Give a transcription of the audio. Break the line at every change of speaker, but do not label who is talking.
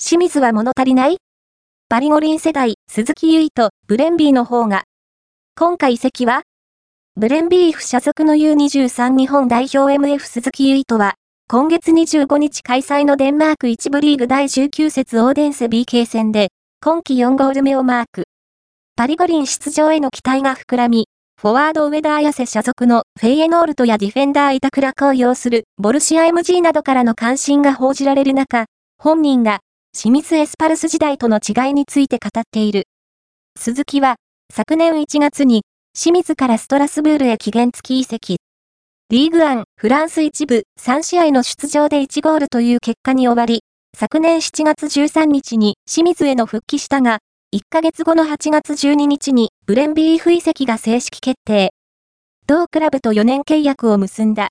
清水は物足りない？パリ五輪世代、鈴木優衣とブレンビーの方が。今回移籍はブレンビーフ所属の U23 日本代表 MF 鈴木優衣とは、今月25日開催のデンマーク1部リーグ第19節オーデンセ BK 戦で、今季4ゴール目をマーク。パリ五輪出場への期待が膨らみ、フォワード上田綾瀬所属のフェイエノールトやディフェンダー板倉を擁するボルシア MG などからの関心が報じられる中、本人が清水エスパルス時代との違いについて語っている。鈴木は、昨年1月に清水からストラスブールへ期限付き移籍。リーグアン、フランス一部3試合の出場で1ゴールという結果に終わり、昨年7月13日に清水への復帰したが、1ヶ月後の8月12日にブレンビーフ移籍が正式決定。同クラブと4年契約を結んだ。